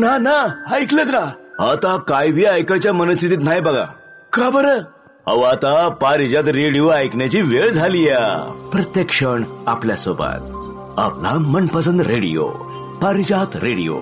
ना ना ऐकलं का? आता काय बी ऐकायच्या मनस्थितीत नाही बघा. का बरं? अहो आता पारिजात रेडिओ ऐकण्याची वेळ झाली या. प्रत्येक क्षण आपल्यासोबत. आपला मनपसंद रेडिओ पारिजात रेडिओ.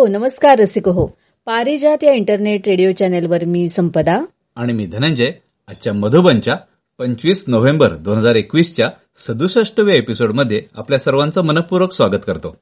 हो नमस्कार रसिक हो. पारिजात या इंटरनेट रेडिओ चॅनेलवर मी संपदा. आणि मी धनंजय. आजच्या मधुबनच्या पंचवीस नोव्हेंबर दोन हजार एकवीसच्या सदुसष्टव्या एपिसोडमध्ये आपल्या सर्वांचं मनपूर्वक स्वागत करतो.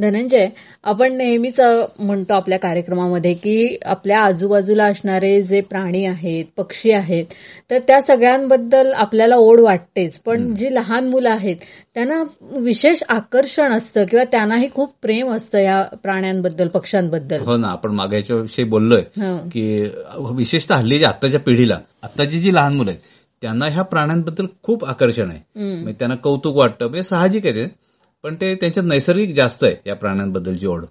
धनंजय आपण नेहमीच म्हणतो आपल्या कार्यक्रमामध्ये की आपल्या आजूबाजूला असणारे जे प्राणी आहेत पक्षी आहेत तर त्या सगळ्यांबद्दल आपल्याला ओढ वाटतेच. पण जी लहान मुलं आहेत त्यांना विशेष आकर्षण असतं किंवा त्यांनाही खूप प्रेम असतं या प्राण्यांबद्दल पक्ष्यांबद्दल. हो ना आपण मागायच्या विषयी बोललोय. की विशेषतः हल्लीच्या आत्ताच्या पिढीला आत्ताची जी लहान मुलं आहेत त्यांना ह्या प्राण्यांबद्दल खूप आकर्षण आहे. म्हणजे त्यांना कौतुक वाटतं म्हणजे साहजिक आहे ते. पण ते त्यांच्यात नैसर्गिक जास्त आहे या प्राण्यांबद्दलची ओढ.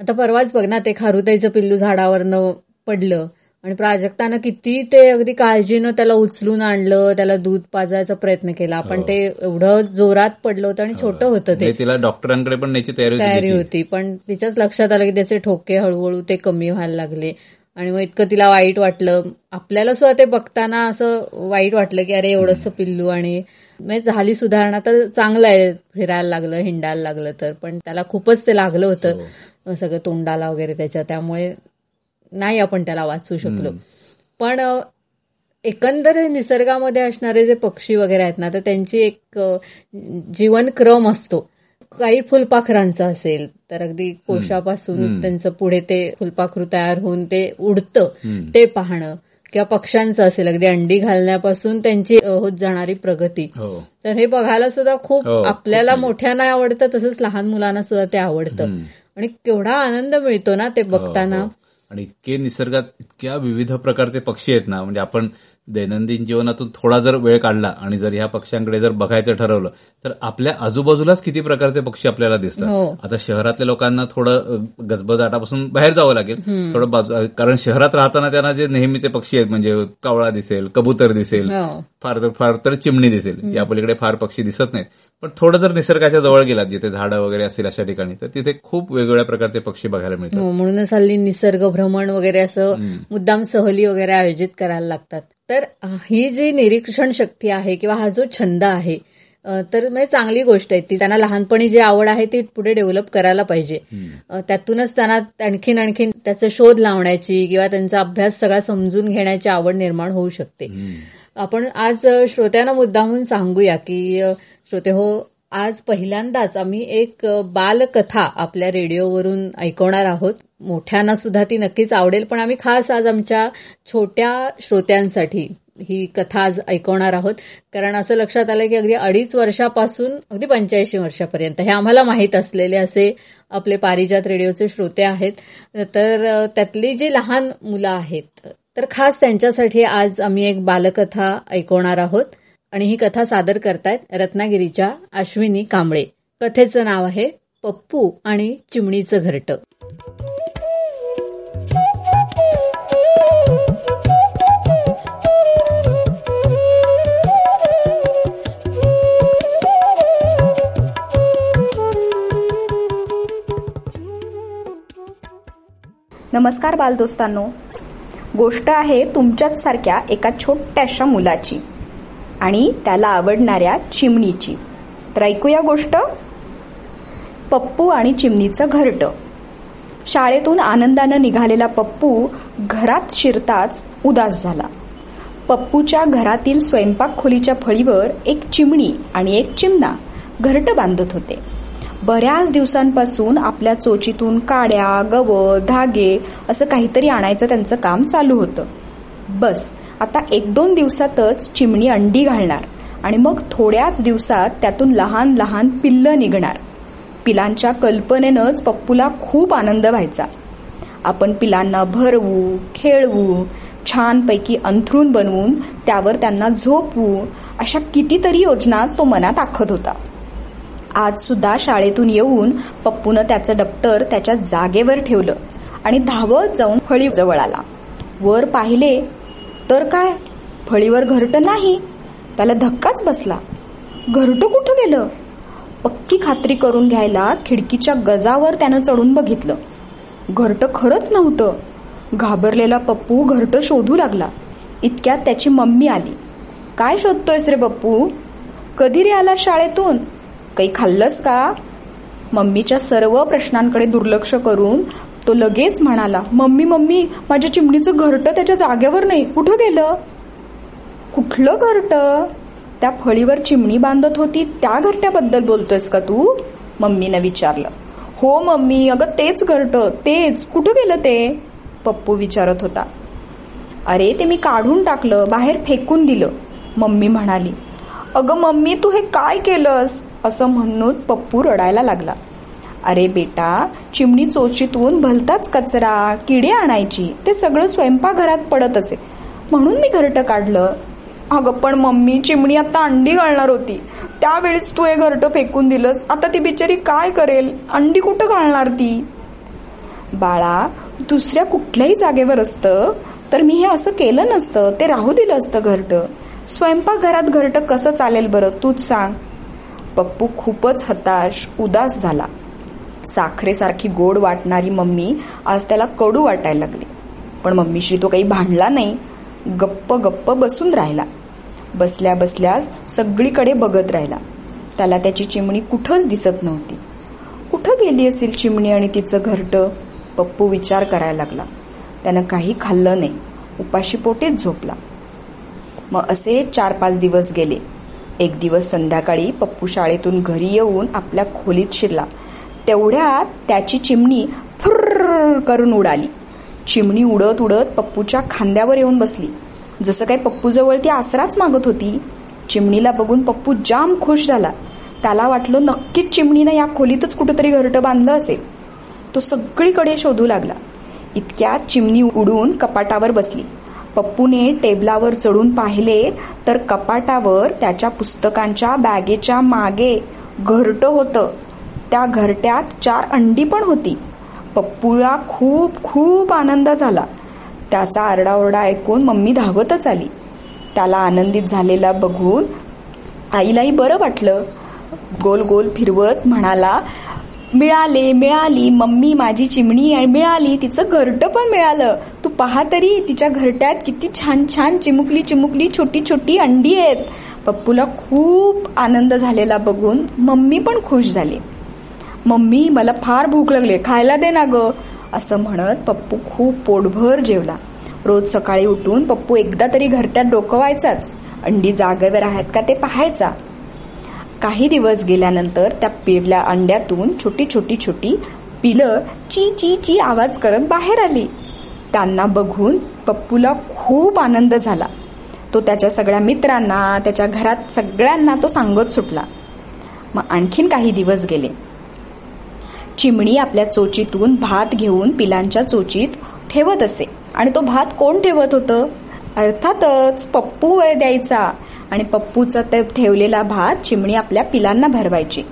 आता परवाच बघ ना ते खारुताईचं पिल्लू झाडावरनं पडलं आणि प्राजक्तानं किती ते अगदी काळजीनं त्याला उचलून आणलं त्याला दूध पाजायचा प्रयत्न केला. पण ते एवढं जोरात पडलं होतं आणि छोटं होतं ते. म्हणजे तिला डॉक्टरांकडे पण तयारी. होती. पण तिच्याच लक्षात आलं की त्याचे ठोके हळूहळू ते कमी व्हायला लागले. आणि मग इतकं तिला वाईट वाटलं. आपल्याला सुद्धा ते बघताना असं वाईट वाटलं की अरे एवढंसं पिल्लू आणि म्हणजे झाली सुधारणा तर चांगलं आहे. फिरायला लागलं हिंडायला लागलं तर. पण त्याला खूपच ते लागलं होतं. सगळं तोंडाला वगैरे त्याच्या त्यामुळे नाही आपण त्याला वाचू शकलो. पण एकंदर निसर्गामध्ये असणारे जे पक्षी वगैरे आहेत ना तर त्यांची एक जीवनक्रम असतो. काही फुलपाखरांचा असेल तर अगदी कोशापासून त्यांचं पुढे ते फुलपाखरू तयार होऊन ते उडतं. ते पाहणं. किंवा पक्ष्यांचं असेल अगदी अंडी घालण्यापासून त्यांची होत जाणारी प्रगती. हो. तर हे बघायला सुद्धा खूप हो, आपल्याला मोठ्यांना आवडतं तसंच लहान मुलांना सुद्धा ते आवडतं. आणि केवढा आनंद मिळतो ना ते बघताना. हो. आणि इतके निसर्गात इतक्या विविध प्रकारचे पक्षी आहेत ना म्हणजे आपण दैनंदिन जीवनातून थोडा जर वेळ काढला आणि जर ह्या पक्ष्यांकडे जर बघायचं ठरवलं तर आपल्या आजूबाजूलाच किती प्रकारचे पक्षी आपल्याला हो. दिसतात आता शहरातल्या लोकांना थोडं गजबजाटापासून बाहेर जावं लागेल. थोडं बाजू कारण शहरात राहताना त्यांना जे नेहमीचे पक्षी आहेत म्हणजे कावळा दिसेल कबूतर दिसेल हो. फार तर फार तर चिमणी दिसेल. या पलीकडे फार पक्षी दिसत नाहीत. पण थोडं जर निसर्गाच्या जवळ गेलात जिथे झाडं वगैरे असतील अशा ठिकाणी तर तिथे खूप वेगवेगळ्या प्रकारचे पक्षी बघायला मिळतात. हो म्हणूनच हल्ली निसर्ग भ्रमण वगैरे असं मुद्दाम सहली वगैरे आयोजित करायला लागतात. तर ही जी निरीक्षण शक्ती आहे किंवा हा जो छंद आहे तर म्हणजे चांगली गोष्ट आहे. ती त्यांना लहानपणी जी आवड आहे ती पुढे डेव्हलप करायला पाहिजे. त्यातूनच त्यांना आणखीन आणखीन त्याचा शोध लावण्याची किंवा त्यांचा अभ्यास सगळा समजून घेण्याची आवड निर्माण होऊ शकते. आपण आज श्रोत्यांना मुद्दामून सांगूया की श्रोते हो आज पहिल्यांदाच आम्ही एक बालकथा आपल्या रेडिओवरून ऐकवणार आहोत. मोठ्यांना सुद्धा ती नक्कीच आवडेल पण आम्ही खास आज आमच्या छोट्या श्रोत्यांसाठी ही कथा आज ऐकवणार आहोत. कारण असं लक्षात आलं की अगदी अडीच वर्षापासून अगदी पंच्याऐंशी वर्षापर्यंत हे आम्हाला माहीत असलेले असे आपले पारिजात रेडिओचे श्रोते आहेत. तर त्यातली जी लहान मुलं आहेत तर खास त्यांच्यासाठी आज आम्ही एक बालकथा ऐकवणार आहोत. आणि ही कथा सादर करतायत रत्नागिरीच्या अश्विनी कांबळे. कथेचं नाव आहे पप्पू आणि चिमणीचं घरटं. नमस्कार बालदोस्तांनो. गोष्ट आहे तुमच्याच सारख्या एका छोट्याशा मुलाची आणि त्याला आवडणाऱ्या चिमणीची. तर ऐकूया गोष्ट. पप्पू आणि चिमणीचं घरट. शाळेतून आनंदानं निघालेला पप्पू घरात शिरताच उदास झाला. पप्पूच्या घरातील स्वयंपाक खोलीच्या फळीवर एक चिमणी आणि एक चिमणा घरट बांधत होते. बऱ्याच दिवसांपासून आपल्या चोचीतून काड्या गवत धागे असं काहीतरी आणायचं त्यांचं काम चालू होतं. बस आता एक दोन दिवसातच चिमणी अंडी घालणार आणि मग थोड्याच दिवसात त्यातून लहान लहान पिल्लं निघणार. पिलांच्या कल्पनेनंच पप्पूला खूप आनंद व्हायचा. आपण पिलांना भरवू खेळवू छानपैकी अंथरूण बनवून त्यावर त्यांना झोपवू अशा कितीतरी योजना तो मनात आखत होता. आज सुद्धा शाळेतून येऊन पप्पूनं त्याचं दप्तर त्याच्या जागेवर ठेवलं आणि धावत जाऊन फळी जवळ आला. वर पाहिले तर काय? फळीवर घरट नाही. त्याला धक्काच बसला. घरट कुठं गेलं? पक्की खात्री करून घ्यायला खिडकीच्या गजावर त्यानं चढून बघितलं. घरट खरंच नव्हतं. घाबरलेला पप्पू घरट शोधू लागला. इतक्यात त्याची मम्मी आली. काय शोधतोयस रे पप्पू? कधी रे आला शाळेतून? काही खाल्लंस का? मम्मीच्या सर्व प्रश्नांकडे दुर्लक्ष करून तो लगेच म्हणाला मम्मी मम्मी माझ्या चिमणीचं घरट त्याच्या जागेवर नाही. कुठं गेलं? कुठलं घरट? त्या फळीवर चिमणी बांधत होती. त्या घरट्याबद्दल बोलतोयस का तू? मम्मीनं विचारलं. हो मम्मी अगं तेच घरट तेच. कुठं गेलं ते? पप्पू विचारत होता. अरे ते मी काढून टाकलं बाहेर फेकून दिलं. मम्मी म्हणाली. अगं मम्मी तू हे काय केलंस? असं म्हणून पप्पू रडायला लागला. अरे बेटा चिमणी चोचीतून भलताच कचरा किडे आणायची ते सगळं स्वयंपाकघरात पडत असे म्हणून मी घरटं काढलं. अगं पण मम्मी चिमणी आता अंडी घालणार होती. त्यावेळेस तू हे घरटं फेकून दिलंस. आता ती बिचारी काय करेल? अंडी कुठं घालणार ती? बाळा दुसऱ्या कुठल्याही जागेवर असतं तर मी हे असं केलं नसतं. ते राहू दिलं असतं घरटं. स्वयंपाकघरात घरटं कसं चालेल बरं? तूच सांग. पप्पू खूपच हताश उदास झाला. साखरेसारखी गोड वाटणारी मम्मी आज त्याला कडू वाटायला लागली. पण मम्मीशी तो काही भांडला नाही गप्प गप्प बसून राहिला. बसल्या बसल्यास सगळीकडे बघत राहिला. त्याला त्याची चिमणी कुठंच दिसत नव्हती. कुठं गेली असेल चिमणी आणि तिचं घरटं? पप्पू विचार करायला लागला. त्यानं काही खाल्लं नाही. उपाशी पोटेच झोपला. मग असे चार पाच दिवस गेले. एक दिवस संध्याकाळी पप्पू शाळेतून घरी येऊन आपल्या खोलीत शिरला. तेवढ्यात त्याची चिमणी फुर्र करून उडाली. चिमणी उडत उडत पप्पूच्या खांद्यावर येऊन बसली. जसं काही पप्पूजवळ ती आसराच मागत होती चिमणीला बघून पप्पू जाम खुश झाला. त्याला वाटलं नक्कीच चिमणीनं या खोलीतच कुठंतरी घरटं बांधलं असेल. तो सगळीकडे शोधू लागला. इतक्यात चिमणी उडून कपाटावर बसली. पप्पूने टेबलावर चढून पाहिले तर कपाटावर त्याच्या पुस्तकांच्या बॅगेच्या मागे घरटं होतं. त्या घरट्यात चार अंडी पण होती. पप्पूला खूप खूप आनंद झाला. त्याचा आरडाओरडा ऐकून मम्मी धावतच आली. त्याला आनंदित झालेला बघून आईलाही बरं वाटलं. गोल गोल फिरवत म्हणाला मिळाले मिळाली मम्मी माझी चिमणी मिळाली तिचं घरटं पण मिळालं. तू पहा तरी तिच्या घरट्यात किती छान छान चिमुकली चिमुकली छोटी छोटी अंडी आहेत. पप्पूला खूप आनंद झालेला बघून मम्मी पण खुश झाली. मम्मी मला फार भूक लागली खायला दे ना ग असं म्हणत पप्पू खूप पोटभर जेवला. रोज सकाळी उठून पप्पू एकदा तरी घरट्यात डोकवायचाच अंडी जागेवर आहेत का ते पाहायचा. काही दिवस गेल्यानंतर त्या पिवल्या अंड्यातून छोटी छोटी छोटी पिलं ची ची ची आवाज करत बाहेर आली. त्यांना बघून पप्पूला खूप आनंद झाला. तो त्याच्या सगळ्या मित्रांना त्याच्या घरात सगळ्यांना तो सांगत सुटला. मग आणखीन काही दिवस गेले. चिमणी आपल्या चोचीतून भात घेऊन पिलांच्या चोचीत ठेवत असे. आणि तो भात कोण ठेवत होतं? अर्थातच पप्पू वर द्यायचा. आणि पप्पूचा ते ठेवलेला भात चिमणी आपल्या पिलांना भरवायची.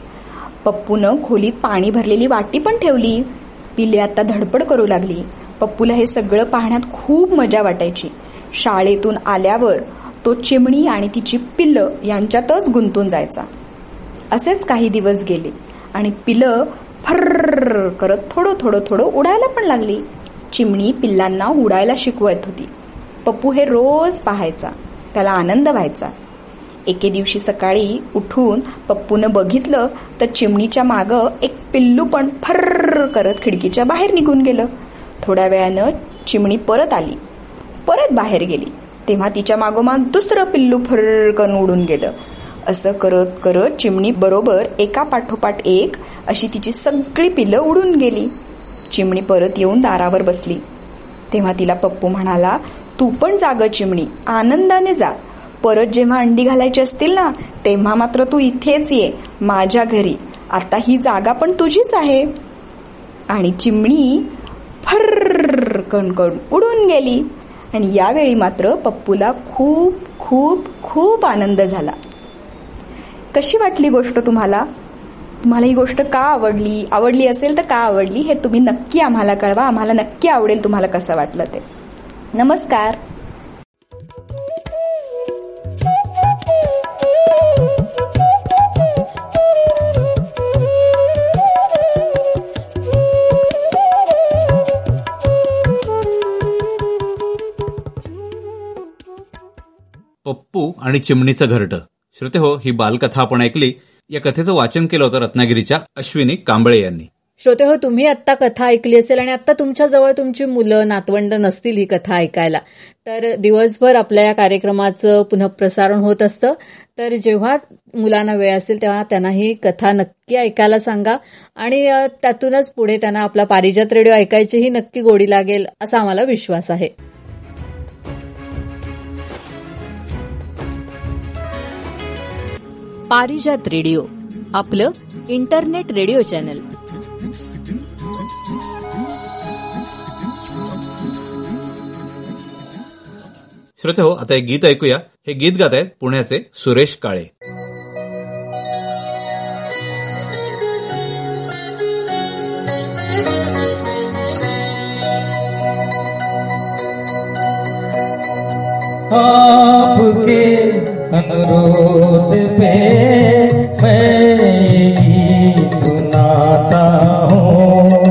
पप्पूनं खोलीत पाणी भरलेली वाटी पण ठेवली. पिले आता धडपड करू लागली. पप्पूला हे सगळं पाहण्यात खूप मजा वाटायची. शाळेतून आल्यावर तो चिमणी आणि तिची पिल्लं यांच्यातच गुंतून जायचा. असेच काही दिवस गेले आणि पिलं फर्र करत थोडं थोडं थोडं उडायला पण लागली. चिमणी पिल्लांना उडायला शिकवत होती. पप्पू हे रोज पाहायचा. त्याला आनंद व्हायचा. एके दिवशी सकाळी उठून पप्पूनं बघितलं तर चिमणीच्या मागं एक पिल्लू पण फर्र करत खिडकीच्या बाहेर निघून गेलं. थोड्या वेळानं चिमणी परत आली. परत बाहेर गेली. तेव्हा तिच्या मागोमाग दुसरं पिल्लू फर्रकन उडून गेलं. असं करत करत चिमणी बरोबर एका पाठोपाठ एक अशी तिची सगळी पिल्लं उडून गेली. चिमणी परत येऊन दारावर बसली. तेव्हा तिला पप्पू म्हणाला तू पण जाग चिमणी आनंदाने जा. परत जेव्हा अंडी घालायची असतील ना तेव्हा मात्र तू इथेच ये माझ्या घरी. आता ही जागा पण तुझीच आहे. आणि चिमणी फर कणकण उडून गेली. आणि यावेळी मात्र पप्पूला खूप खूप खूप आनंद झाला. कशी वाटली गोष्ट तुम्हाला? तुम्हाला ही गोष्ट का आवडली? आवडली असेल तर का आवडली? हे तुम्ही नक्की आम्हाला कळवा. आम्हाला नक्की आवडेल तुम्हाला कसं वाटलं ते. नमस्कार. पप्पू आणि चिमणीचं घरटं. श्रोते हो ही बालकथा आपण ऐकली. या कथेचं वाचन केलं होतं रत्नागिरीच्या अश्विनी कांबळे यांनी. श्रोते हो तुम्ही आत्ता कथा ऐकली असेल आणि आत्ता तुमच्याजवळ तुमची मुलं नातवंड नसतील ही कथा ऐकायला. तर दिवसभर आपल्या या कार्यक्रमाचं पुनःप्रसारण होत असतं. तर जेव्हा मुलांना वेळ असेल तेव्हा त्यांना ही कथा नक्की ऐकायला सांगा. आणि त्यातूनच पुढे त्यांना आपला पारिजात रेडिओ ऐकायचीही नक्की गोडी लागेल असा आम्हाला विश्वास आहे. पारिजात रेडिओ आपलं इंटरनेट रेडिओ चॅनल. श्रोते हो आता एक गीत ऐकूया. हे गीत गात आहेत पुण्याचे सुरेश काळे. आपके अनुरोध पे मैं ये गीत सुनाता हूँ।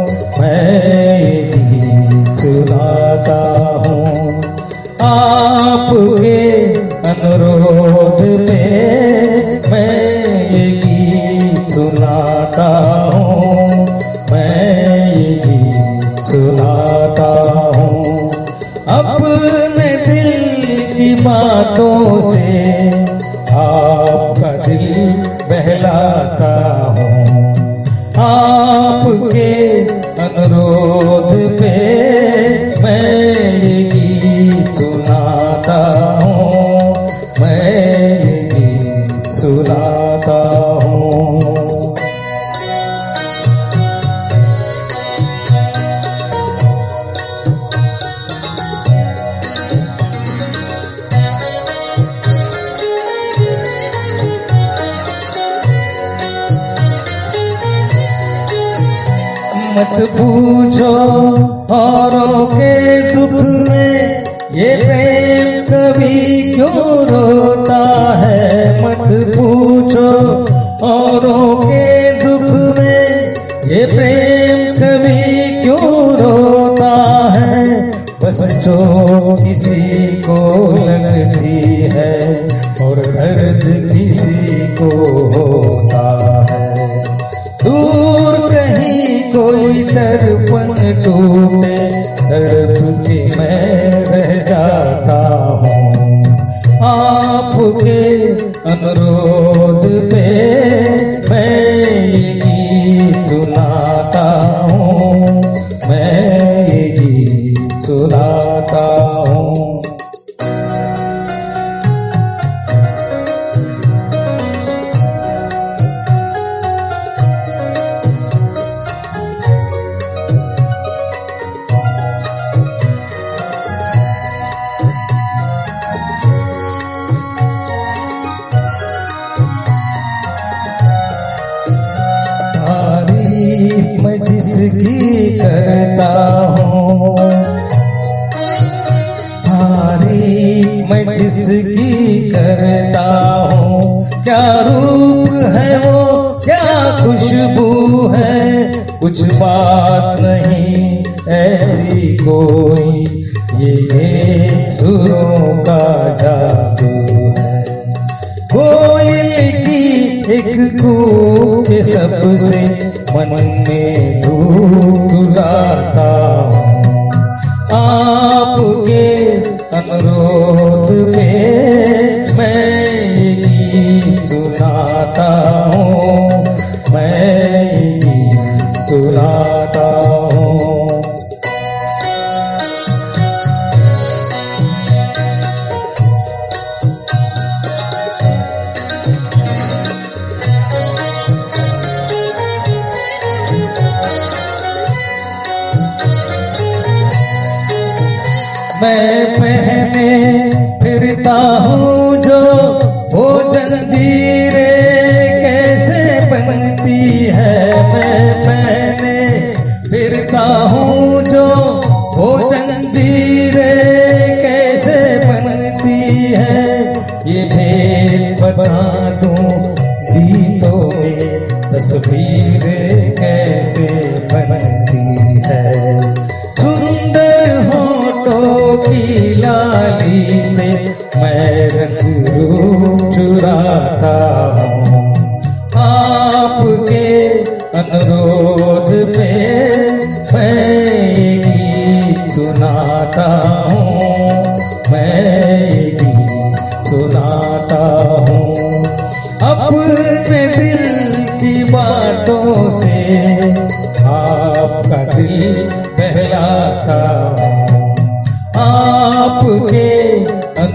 तारीफ मैं किसकी करता हूँ? क्या रूप है वो? क्या खुशबू है? कुछ बात नहीं ऐसी कोई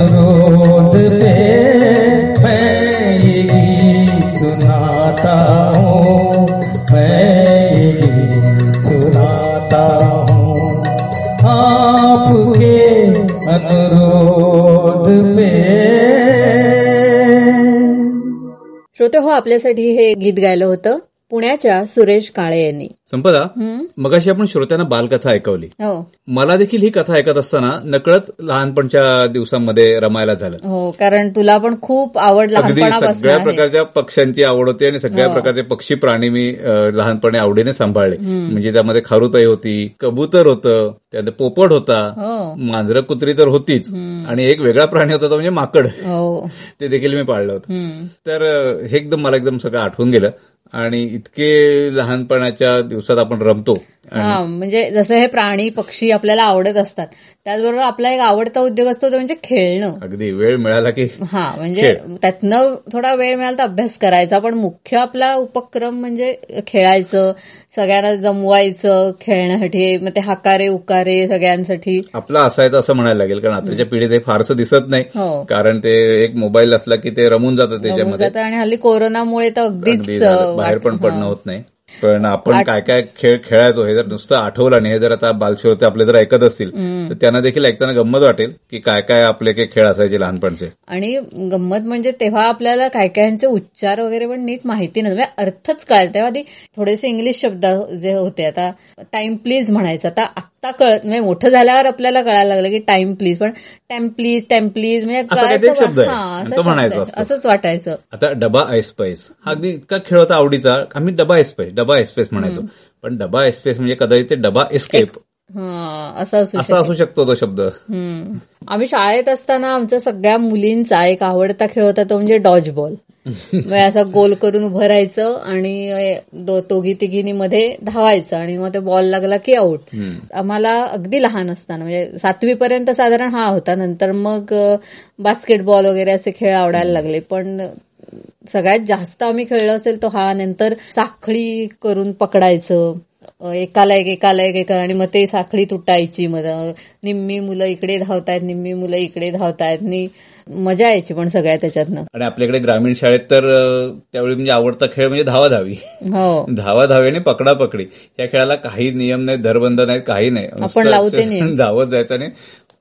अनुरोध पे मैं गीत सुनाता हूँ, मैं गीत सुनाता हूँ। आपके अनुरोध पे। श्रोते हो, आपल्यासाठी हे गीत गायलं होतं. पुण्याच्या सुरेश काळे यांनी. संपदा? मगाशी आपण श्रोत्यांना बालकथा ऐकवली. हो. मला देखील ही कथा ऐकत असताना नकळत लहानपणच्या दिवसांमध्ये रमायला झालं. हो कारण तुला पण खूप आवड अगदी सगळ्या. प्रकारच्या पक्ष्यांची आवड होती आणि सगळ्या हो. प्रकारचे पक्षी प्राणी मी लहानपणी आवडीने सांभाळले. म्हणजे त्यामध्ये खारुताई होती कबूतर होतं त्यात पोपट होता हो. मांजरं कुत्री तर होतीच. आणि एक वेगळा प्राणी होता तो म्हणजे माकड. ते देखील मी पाळलं होतं. तर हे एकदम मला एकदम सगळं आठवून गेलं. आणि इतके लहानपणाच्या दिवसात आपण रमतो. हा म्हणजे जसं हे प्राणी पक्षी आपल्याला आवडत असतात. त्याचबरोबर आपला एक आवडता उद्योग असतो तो म्हणजे खेळणं. अगदी वेळ मिळाला की हा म्हणजे त्यातनं थोडा वेळ मिळाला तर अभ्यास करायचा पण मुख्य आपला उपक्रम म्हणजे खेळायचं सगळ्यांना जमवायचं खेळण्यासाठी मग ते हाकारे उकारे सगळ्यांसाठी. आपला असायचं असं म्हणायला लागेल कारण आताच्या पिढीत हे फारसं दिसत नाही. हो. कारण ते एक मोबाईल असला की ते रमून जातं जमून त्याच्यामध्ये. आणि हल्ली कोरोनामुळे तर अगदी अगदीच. बाहेर पण पडणं. होत नाही. पण आपण काय काय खेळ खेळायचो हे जर नुसतं आठवलं नाही हे जर आता बालश्रोते आपले जर ऐकत असतील तर त्यांना देखील ऐकताना गंमत वाटेल की काय काय आपले काही खेळ असायचे लहानपणचे. आणि गंमत म्हणजे तेव्हा आपल्याला काय कायांचे उच्चार वगैरे पण नीट माहिती नव्हते. म्हणजे अर्थच कळायचा तेव्हा आधी थोडेसे इंग्लिश शब्द जे होते आता टाइम प्लीज म्हणायचं. आता आत्ता कळत म्हणजे मोठं झाल्यावर आपल्याला कळायला लागलं की टाइम प्लीज पण टाइम प्लीज टाइम प्लीज म्हणजे. हा. असंच वाटायचं. आता डबा ऐसपैस हा अगदी इतका खेळ होता आवडीचा. आम्ही डबा ऐसपैस डबा ऐसपैस म्हणायचो. पण डबा ऐसपैस म्हणजे कदाचित ते डबा एस्केप असं असू शकतो तो शब्द. हम्म. आम्ही शाळेत असताना आमच्या सगळ्या मुलींचा एक आवडता खेळ होता तो म्हणजे डॉज बॉल म्हणजे असं गोल करून उभं राहायचं आणि दोघी तिघींनी मध्ये धावायचं आणि मग ते बॉल लागला की आऊट आम्हाला अगदी लहान असताना म्हणजे सातवी पर्यंत साधारण हा होता. नंतर मग बास्केटबॉल वगैरे असे खेळ आवडायला लागले. पण सगळ्यात जास्त आम्ही खेळलो असेल तो हा. नंतर साखळी करून पकडायचं. एकाला एक एकाला एक एका आणि मग ते साखळी तुटायची मग निम्मी मुलं इकडे धावतायत निम्मी मुलं इकडे धावतायत. आणि मजा यायची पण सगळ्या त्याच्यातनं. आणि आपल्याकडे ग्रामीण शाळेत तर त्यावेळी म्हणजे आवडता खेळ म्हणजे धावा धावी हो. धावा धावी आणि पकडा पकडी या खेळाला काही नियम नाहीत धरबंद नाहीत काही नाही. नुसतं लावू ते नियम. धावत जायचं आणि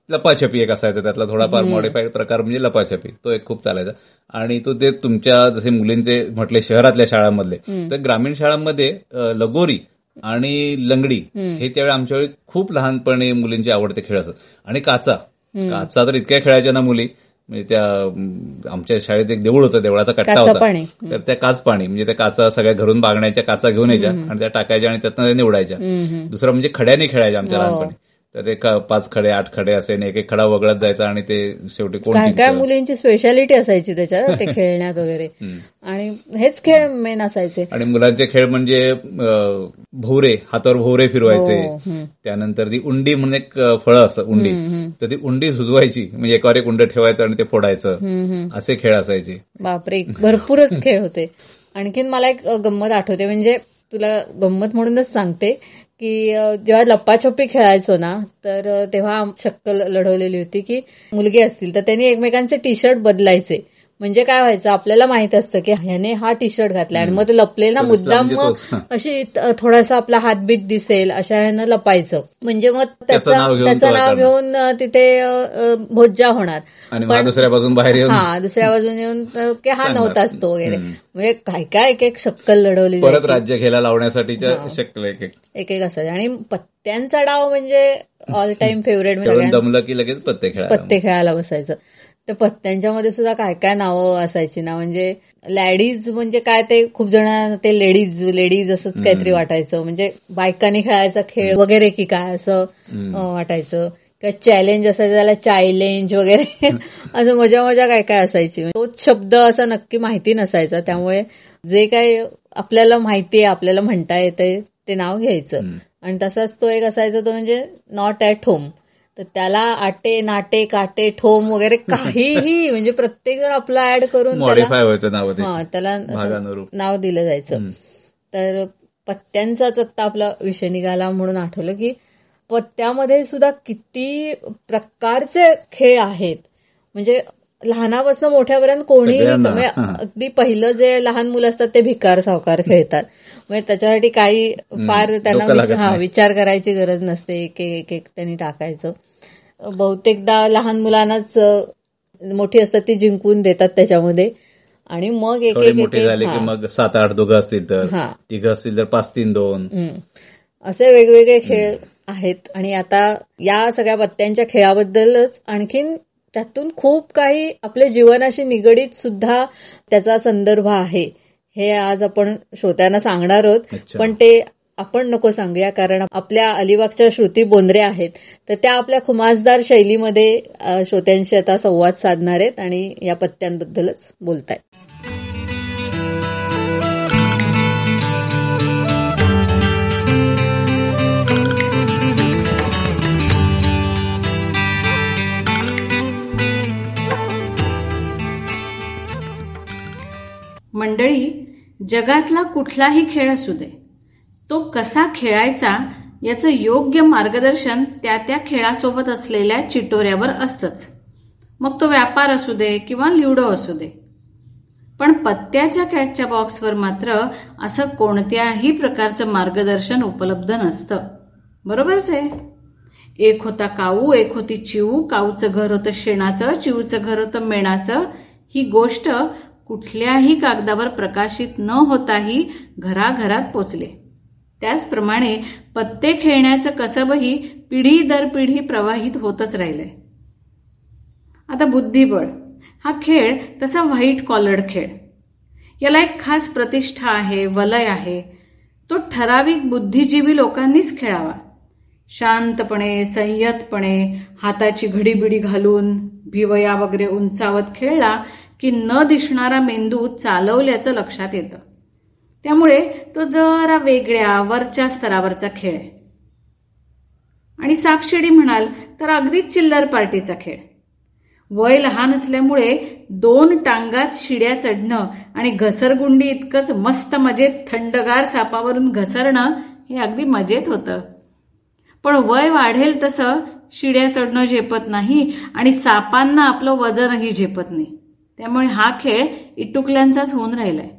लपाछपी एक असायचा त्यातला थोडाफार मॉडिफाईड प्रकार म्हणजे लपाछपी. तो एक खूप चालायचा. आणि तो ते तुमच्या जसे मुलींचे म्हटले शहरातल्या शाळांमधले. तर ग्रामीण शाळांमध्ये लगोरी आणि लंगडी हे त्यावेळी आमच्या वेळी खूप लहानपणी मुलींचे आवडते खेळ असत आणि काचा. काचा तर इतक्या खेळायच्या ना मुली. म्हणजे त्या आमच्या शाळेत एक देऊळ होतं देवळाचा कट्टा होता. तर त्या काच पाणी म्हणजे त्या काचा सगळ्या घरून बागण्याच्या काचा घेऊन यायच्या आणि त्या टाकायच्या आणि त्यातनं निवडायच्या. दुसरं म्हणजे खड्याने खेळायच्या आमच्या हो. लहानपणी. तर ते पाच खडे आठ खडे असे आणि एक एक खडा वगळत जायचा आणि ते शेवटी कोण काय काय? मुलींची स्पेशालिटी असायची त्याच्यात ते खेळण्यात वगैरे. आणि हेच खेळ मेन असायचे. आणि मुलांचे खेळ म्हणजे भोवरे हातावर भोवरे फिरवायचे. हो. त्यानंतर ती उंडी म्हणून एक फळं असतं उंडी. तर ती उंडी सुजवायची. म्हणजे एकावर एक उंड ठेवायचं आणि ते फोडायचं. असे खेळ असायचे. बापरे भरपूरच खेळ होते. आणखीन मला एक गंमत आठवते. म्हणजे तुला गंमत म्हणूनच सांगते. की जेव्हा लप्पाछप्पी खेळायचो ना तर तेव्हा शक्कल लढवलेली होती की मुलगी असतील तर त्यांनी एकमेकांचे टी शर्ट बदलायचे. म्हणजे काय व्हायचं आपल्याला माहीत असतं की ह्याने हा टी शर्ट घातलाय. आणि मग ते लपले ना मुद्दाम मग. अशी थोडासा आपला हातबीत दिसेल अशा ह्यानं लपायचं. म्हणजे मग त्याचं त्याचा नाव घेऊन तिथे भोज्जा होणार. आणि दुसऱ्या बाजून बाहेर येऊन हा दुसऱ्या बाजूने येऊन की हा. नव्हताच तो वगैरे. म्हणजे काय काय एक एक शक्कल लढवली परत. राज्य घ्यायला लावण्यासाठीच्या शक्य एक एक. असायचे. आणि पत्त्यांचा डाव म्हणजे ऑल टाइम फेवरेट म्हणजे दमलं की लगेच पत्ते खेळायला पत्ते खेळायला बसायचं. तर पत्त्यांच्या मध्ये सुद्धा काय काय नावं असायची ना? म्हणजे लॅडीज म्हणजे काय ते खूप जण ते लेडीज लेडीज असंच काहीतरी वाटायचं. म्हणजे बायकांनी खेळायचा खेळ वगैरे की काय असं वाटायचं. किंवा चॅलेंज असायचं त्याला चायलेंज वगैरे. असं मजा मजा काय काय असायची. तोच शब्द असा नक्की माहिती नसायचा. त्यामुळे जे काही आपल्याला माहिती आहे आपल्याला म्हणता येतंय ते नाव घ्यायचं. आणि तसाच तो एक असायचा तो म्हणजे नॉट ॲट होम तर त्याला आटे नाटे काटे ठोम वगैरे काहीही म्हणजे प्रत्येक जण आपला ऍड करून त्याला हा. नाव दिलं जायचं. तर पत्त्यांचाच आत्ता आपला विषय निघाला म्हणून आठवलं की पत्त्यामध्ये सुद्धा किती प्रकारचे खेळ आहेत. म्हणजे लहानापासून मोठ्यापर्यंत कोणीही सगळ्यांना. म्हणजे. अगदी पहिलं जे लहान मुलं असतात ते भिकार सावकार खेळतात म्हणजे त्याच्यासाठी काही फार त्यांना विच- हा. विचार करायची गरज नसते एक एक एक त्यांनी टाकायचं बहुतेकदा लहान मुलांनाच मोठी असतात ती जिंकून देतात त्याच्यामध्ये आणि मग एक एक मोठी झाली की. मग सात आठ दोघं असतील तर हा. तिघं असतील तर पाच तीन दोन. असे वेगवेगळे खेळ आहेत आणि आता या सगळ्या पत्त्यांच्या खेळाबद्दलच आणखीन त्यातून खूप काही आपल्या जीवनाशी निगडीत सुद्धा त्याचा संदर्भ आहे. हे आज आपण श्रोत्यांना सांगणार आहोत. पण ते आपण नको सांगूया कारण आपल्या अलिबागच्या श्रुती बोंद्रे आहेत. तर त्या आपल्या खुमासदार शैलीमध्ये श्रोत्यांशी आता संवाद साधणार आहेत आणि या पत्त्यांबद्दलच बोलतायत. मंडळी जगातला कुठलाही खेळ असू दे. तो कसा खेळायचा याचं योग्य मार्गदर्शन त्या त्या खेळासोबत असलेल्या चिटोऱ्यावर असतंच. मग तो व्यापार असू दे किंवा ल्युडो असू दे. पण पत्त्याच्या कॅटच्या बॉक्सवर मात्र असं कोणत्याही प्रकारचं मार्गदर्शन उपलब्ध नसतं. बरोबरच आहे? एक होता काऊ एक होती चिऊ काऊचं घर होतं शेणाचं चिऊचं घर होतं मेणाचं. ही गोष्ट कुठल्याही कागदावर प्रकाशित न होताही घराघरात पोचले. त्याचप्रमाणे पत्ते खेळण्याचं कसबही पिढी दर पिढी प्रवाहित होतच राहिलंय आता बुद्धिबळ. हा खेळ तसा व्हाईट कॉलर्ड खेळ. याला एक खास प्रतिष्ठा आहे वलय आहे. तो ठराविक बुद्धिजीवी लोकांनीच खेळावा. शांतपणे संयतपणे हाताची घडीबिडी घालून भिवया वगैरे उंचावत खेळला की न दिसणारा मेंदू चालवल्याचं लक्षात येतं. त्यामुळे तो जरा वेगळ्या वरच्या स्तरावरचा खेळ आहे. आणि सापशिडी म्हणाल तर अगदीच चिल्लर पार्टीचा खेळ. वय लहान असल्यामुळे दोन टांगात शिड्या चढणं आणि घसरगुंडी इतकंच मस्त मजेत थंडगार सापावरून घसरणं हे अगदी मजेत होतं. पण वय वाढेल तसं शिड्या चढणं झेपत नाही आणि सापांना आपलं वजनही झेपत नाही. त्यामुळे हा खेळ इटुकल्यांचाच होऊन राहिलाय.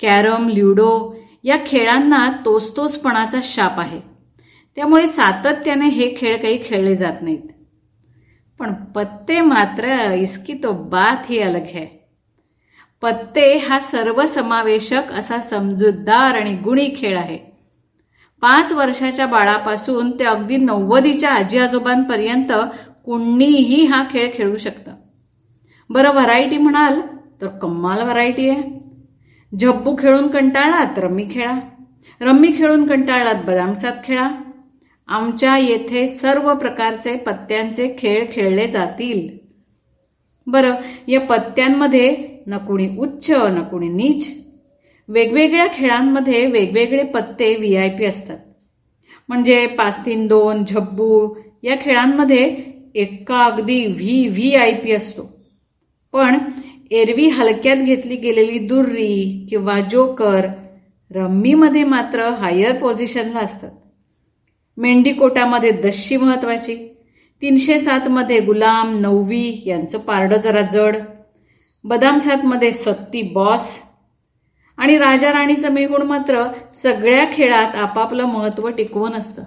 कॅरम ल्युडो या खेळांना तोचतोचपणाचा शाप आहे. त्यामुळे सातत्याने हे खेळ काही खेळले जात नाहीत. पण पत्ते मात्र इसकी तो बात ही अलग है. पत्ते हा सर्वसमावेशक असा समजूतदार आणि गुणी खेळ आहे. पाच वर्षाच्या बाळापासून ते अगदी नव्वदीच्या आजी आजोबांपर्यंत कुणीही हा खेळ खेळू शकतं. बरं व्हरायटी म्हणाल तर कम्माल व्हरायटी आहे. झब्बू खेळून कंटाळलात रम्मी खेळा. रम्मी खेळून कंटाळलात बदामसात खेळा. आमच्या येथे सर्व प्रकारचे पत्त्यांचे खेळ खेळले जातील. बरं या पत्त्यांमध्ये न कुणी उच्च न कुणी नीच. वेगवेगळ्या खेळांमध्ये वेगवेगळे पत्ते व्ही आय पी असतात. म्हणजे पाच तीन दोन झब्बू या खेळांमध्ये एका अगदी व्ही व्ही आय पी असतो. पण एरवी हलक्यात घेतली गेलेली दुर्री किंवा जोकर रम्मीमध्ये मात्र हायर पोझिशनला असतात. मेंढीकोटामध्ये दशी महत्वाची तीनशे सातमध्ये गुलाम नववी यांचं पारडं जरा जड बदाम सातमध्ये सत्ती बॉस आणि राजा राणीचं मेगुण मात्र सगळ्या खेळात आपापलं महत्त्व टिकवून असतं.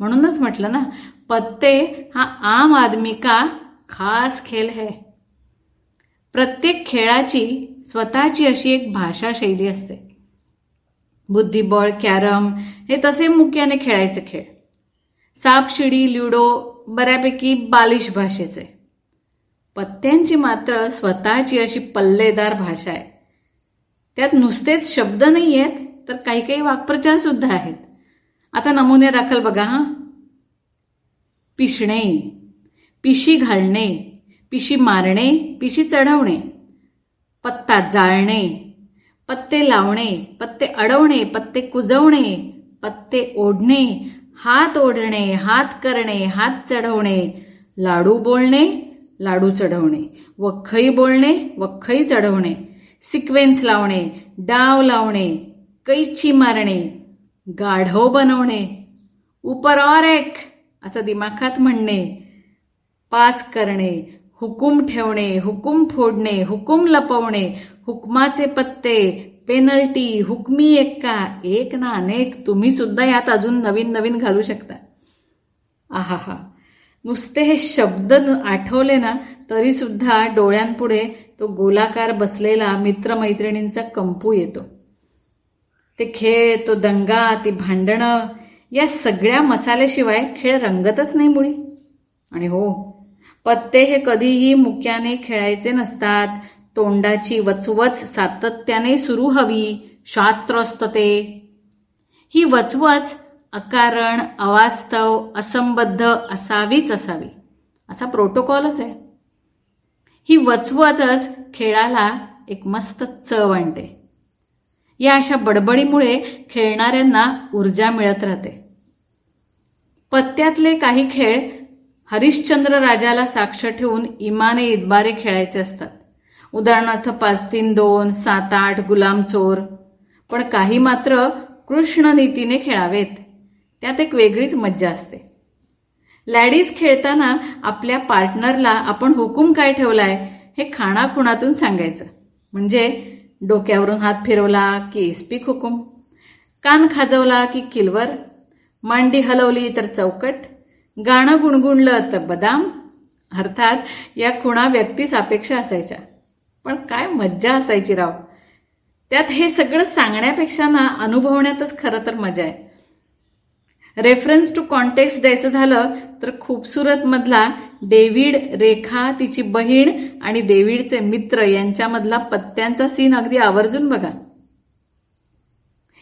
म्हणूनच म्हटलं ना पत्ते हा आम आदमी का खास खेळ है. प्रत्येक खेळाची स्वतःची अशी एक भाषा शैली असते. बुद्धिबळ कॅरम हे तसे मुख्याने खेळायचे खेळ. सापशिडी ल्युडो बऱ्यापैकी बालिश भाषेचे. पत्त्यांची मात्र स्वतःची अशी पल्लेदार भाषा आहे. त्यात नुसतेच शब्द नाही आहेत तर काही काही वाक्प्रचार सुद्धा आहेत. आता नमुने दाखल बघा हा. पिशणे पिशी घालणे पिशी मारणे पिशी चढवणे पत्ता जाळणे पत्ते लावणे पत्ते अडवणे पत्ते कुजवणे पत्ते ओढणे हात ओढणे हात करणे हात चढवणे लाडू बोलणे लाडू चढवणे वखई बोलणे वखई चढवणे सिक्वेन्स लावणे डाव लावणे कैची मारणे गाढव बनवणे उपर और एक असं दिमाखात म्हणणे पास करणे हुकूम ठेवणे हुकूम फोडणे हुकूम लपवणे हुकमाचे पत्ते पेनल्टी हुकमी एक का एक ना अनेक तुम्ही सुद्धा यात अजून नवीन नवीन घालू शकता. आहा हा नुसते हे शब्द आठवले ना तरी सुद्धा डोळ्यांपुढे तो गोलाकार बसलेला मित्रमैत्रिणींचा कंपू येतो. ते खेळ तो दंगा ती भांडणं या सगळ्या मसाल्याशिवाय खेळ रंगतच नाही मुळी. आणि हो पत्ते हे कधीही मुक्याने खेळायचे नसतात. तोंडाची वचवच सातत्याने सुरू हवी. शास्त्र ते ही वचवच अकारण अवास्तव असंबद्ध असावीच असावी. असा प्रोटोकॉलच आहे. ही वचवचच खेळाला एक मस्त चव आणते. या अशा बडबडीमुळे खेळणाऱ्यांना ऊर्जा मिळत राहते. पत्त्यातले काही खेळ हरिश्चंद्र राजाला साक्ष ठेवून इमाने इदबारे खेळायचे असतात. उदाहरणार्थ पाच तीन दोन सात आठ गुलाम चोर. पण काही मात्र कृष्ण नीतीने खेळावेत. त्यात एक वेगळीच मज्जा असते. लॅडीज खेळताना आपल्या पार्टनरला आपण हुकूम काय ठेवलाय हे खाणाखुणातून सांगायचं. म्हणजे डोक्यावरून हात फिरवला की इस्पिक हुकूम. कान खाजवला की किलवर. मांडी हलवली तर चौकट. गाणं गुणगुणलं तर बदाम. अर्थात या खुणा व्यक्तीस अपेक्षा असायच्या. पण काय मज्जा असायची राव. त्यात हे सगळं सांगण्यापेक्षा ना अनुभवण्यातच खरं तर मजा आहे. रेफरन्स टू कॉन्टेक्स्ट द्यायचं झालं तर खूबसूरत मधला डेव्हिड रेखा तिची बहीण आणि डेव्हिडचे मित्र यांच्यामधला पत्त्यांचा सीन अगदी आवर्जून बघा.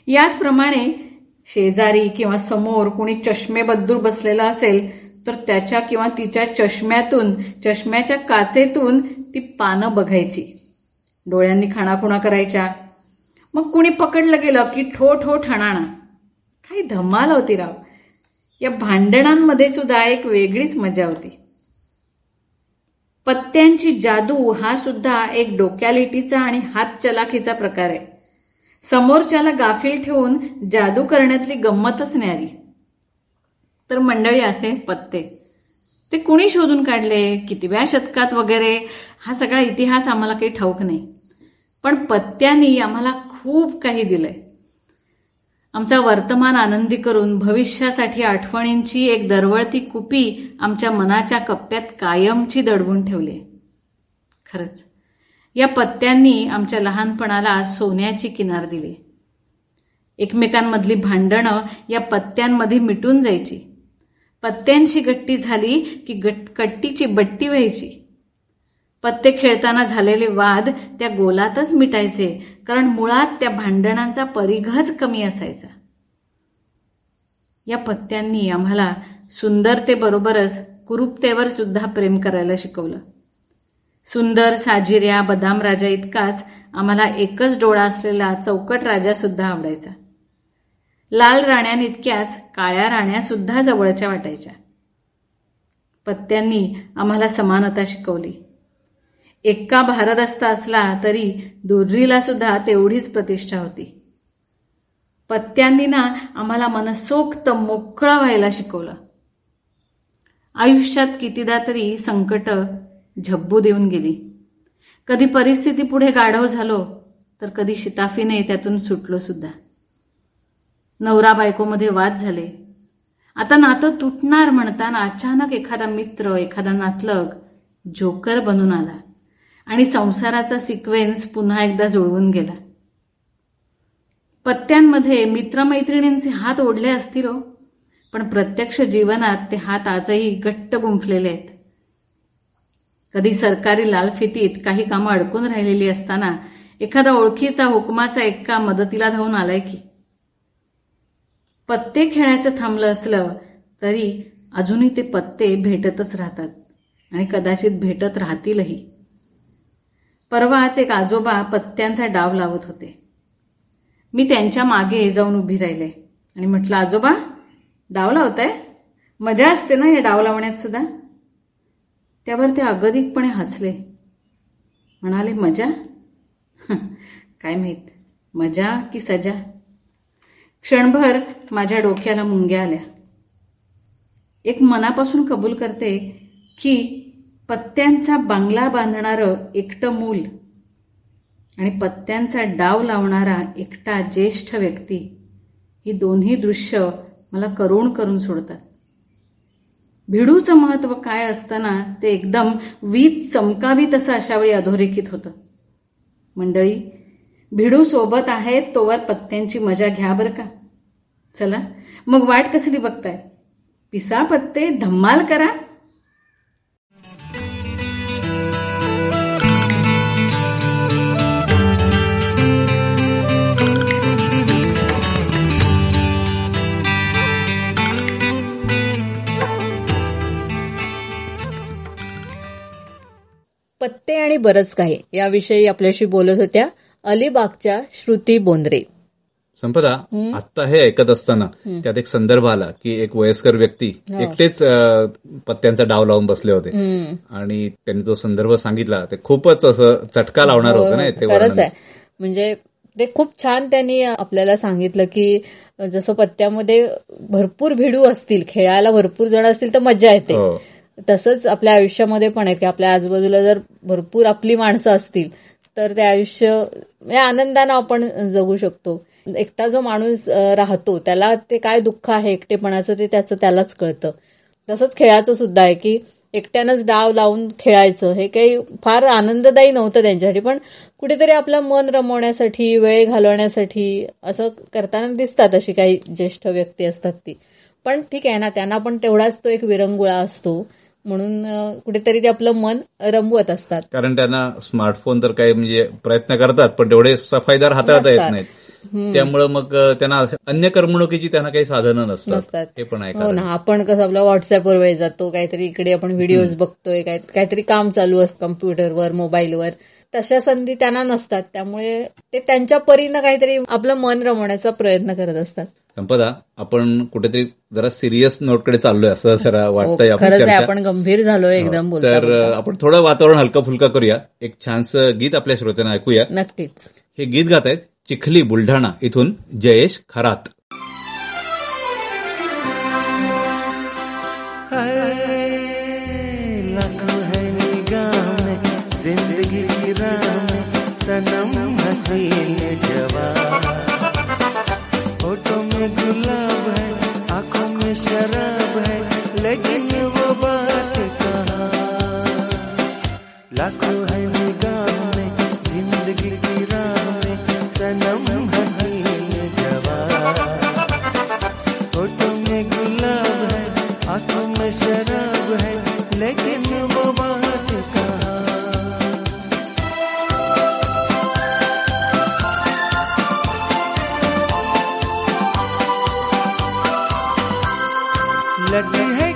याचप्रमाणे शेजारी किंवा समोर कुणी चष्मेबद्दूर बसलेला असेल तर त्याच्या किंवा तिच्या चष्म्यातून चष्म्याच्या काचेतून ती पानं बघायची. डोळ्यांनी खाणाखुणा करायच्या. मग कुणी पकडलं गेलं की ठो ठो ठणाणा. काही धमाल होती राव. या भांडणांमध्ये सुद्धा एक वेगळीच मजा होती. पत्त्यांची जादू हा सुद्धा एक डोक्यालिटीचा आणि हात चलाखीचा प्रकार आहे. समोरच्याला गाफील ठेवून जादू करण्यातली गंमतच न्यारी. तर मंडळी असे पत्ते. ते कुणी शोधून काढले? कितव्या शतकात वगैरे? हा सगळा इतिहास आम्हाला काही ठाऊक नाही. पण पत्त्यांनी आम्हाला खूप काही दिलंय. आमचा वर्तमान आनंदी करून भविष्यासाठी आठवणींची एक दरवळती कुपी आमच्या मनाच्या कप्प्यात कायमची दडवून ठेवली खरंच. या पत्त्यांनी आमच्या लहानपणाला सोन्याची किनार दिली. एकमेकांमधली भांडणं या पत्त्यांमध्ये मिटून जायची. पत्त्यांची गट्टी झाली की गट कट्टीची बट्टी व्हायची. पत्ते खेळताना झालेले वाद त्या गोलातच मिटायचे कारण मुळात त्या भांडणांचा परिघच कमी असायचा. या पत्त्यांनी आम्हाला सुंदरतेबरोबरच कुरूपतेवर सुद्धा प्रेम करायला शिकवलं. सुंदर साजिऱ्या बदाम राजा इतकाच आम्हाला एकच डोळा असलेला चौकट राजा सुद्धा आवडायचा. लाल राण्यांइतक्याच काळ्या राण्या सुद्धा जवळच्या वाटायच्या. पत्त्यांनी आम्हाला समानता शिकवली. एक्का भारदस्त असला तरी दुर्रीला सुद्धा तेवढीच प्रतिष्ठा होती. पत्त्यांनी ना आम्हाला मनसोक्त मोकळा व्हायला शिकवलं. आयुष्यात कितीदा तरी संकट झब्बू देऊन गेली. कधी परिस्थिती पुढे गाढव झालो तर कधी शिताफीने त्यातून सुटलो सुद्धा. नवरा बायकोमध्ये वाद झाले. आता नातं तुटणार म्हणताना अचानक एखादा मित्र एखादा नातलग जोकर बनून आला आणि संसाराचा सिक्वेन्स पुन्हा एकदा जुळवून गेला. पत्त्यांमध्ये मित्रमैत्रिणींचे हात ओढले असतील हो पण प्रत्यक्ष जीवनात ते हात आजही घट्ट गुंफलेले आहेत. कधी सरकारी लालफितीत काही कामं अडकून राहिलेली असताना एखादा ओळखीचा हुकमाचा एक्का मदतीला धावून आलाय की? पत्ते खेळायचं थांबलं असलं तरी अजूनही ते पत्ते भेटतच राहतात आणि कदाचित भेटत राहतीलही. परवाच एक आजोबा पत्त्यांचा डाव लावत होते. मी त्यांच्या मागे जाऊन उभी राहिले आणि म्हटलं आजोबा डाव लावताय? मजा असते ना या डाव लावण्यात सुद्धा? त्यावर ते अगदिकपणे हसले. म्हणाले मजा? काय माहीत. मजा की सजा? क्षणभर माझ्या डोक्याला मुंग्या आल्या. एक मनापासून कबूल करते की पत्त्यांचा बांगला बांधणारं एकटं मूल आणि पत्त्यांचा डाव लावणारा एकटा ज्येष्ठ व्यक्ती ही दोन्ही दृश्य मला करुण करून सोडतात. भिडूचं महत्त्व काय असताना ते एकदम वीज चमकावी तसं अशावेळी अधोरेखित होतं. मंडळी भिडू सोबत आहेत तोवर पत्त्यांची मजा घ्या बरं का? चला मग वाट कसली बघताय? पिसा पत्ते धम्माल करा. पत्ते आणि बरंच काही. याविषयी आपल्याशी बोलत होत्या अलिबागच्या श्रुती बोंद्रे. संपदा आता हे ऐकत असताना त्यात एक संदर्भ आला की एक वयस्कर व्यक्ती एकटेच अं, पत्त्यांचा डाव लावून बसले होते. आणि त्यांनी तो संदर्भ सांगितला. ते खूपच असं चटका लावणार होतं ना ते हो, खरंच. आहे. म्हणजे ते खूप छान त्यांनी आपल्याला सांगितलं की जसं पत्त्यामध्ये भरपूर भिडू असतील खेळायला भरपूर जण असतील तर मजा येते. हो. तसंच आपल्या आयुष्यामध्ये पण आहेत की आपल्या आजूबाजूला जर भरपूर आपली माणसं असतील तर ते आयुष्य म्हणजे आनंदानं आपण जगू शकतो. एकटा जो माणूस राहतो त्याला ते काय दुःख आहे एकटेपणाचं ते त्याचं त्यालाच कळतं. तसंच खेळाचं सुद्धा आहे की एकट्यानंच डाव लावून खेळायचं हे काही फार आनंददायी नव्हतं त्यांच्यासाठी पण कुठेतरी आपलं मन रमवण्यासाठी वेळ घालवण्यासाठी असं करताना दिसतात अशी काही ज्येष्ठ व्यक्ती असतात ती. पण ठीक आहे ना त्यांना पण तेवढाच तो एक विरंगुळा असतो. म्हणून कुठेतरी ते आपलं मन रमवत असतात. कारण त्यांना स्मार्टफोन तर काही म्हणजे प्रयत्न करतात पण तेवढे सफाईदार हाताळता येत. नाहीत. त्यामुळं मग त्यांना अन्य करमणुकीची त्यांना काही साधनं नसतात. हे पण आहे हो. ना आपण कसं आपला व्हॉट्सअपवर वेळ जातो काहीतरी इकडे आपण व्हिडिओज बघतोय काहीतरी काम चालू असतं कम्प्युटरवर मोबाईलवर. तशा संधी त्यांना नसतात त्यामुळे ते त्यांच्या परीनं काहीतरी आपलं मन रमवण्याचा प्रयत्न करत असतात. संपदा आपण कुठेतरी जरा सिरियस नोटकडे चाललोय असं जरा हो, वाटतंय. आपण गंभीर झालोय एकदम बोलता तर आपण थोडं वातावरण हलकं फुलकं करूया. एक छानसं गीत आपल्या श्रोत्यांना ऐकूया. नक्कीच. हे गीत गात आहेत चिखली बुलढाणा इथून Jayesh Kharat. let me hate.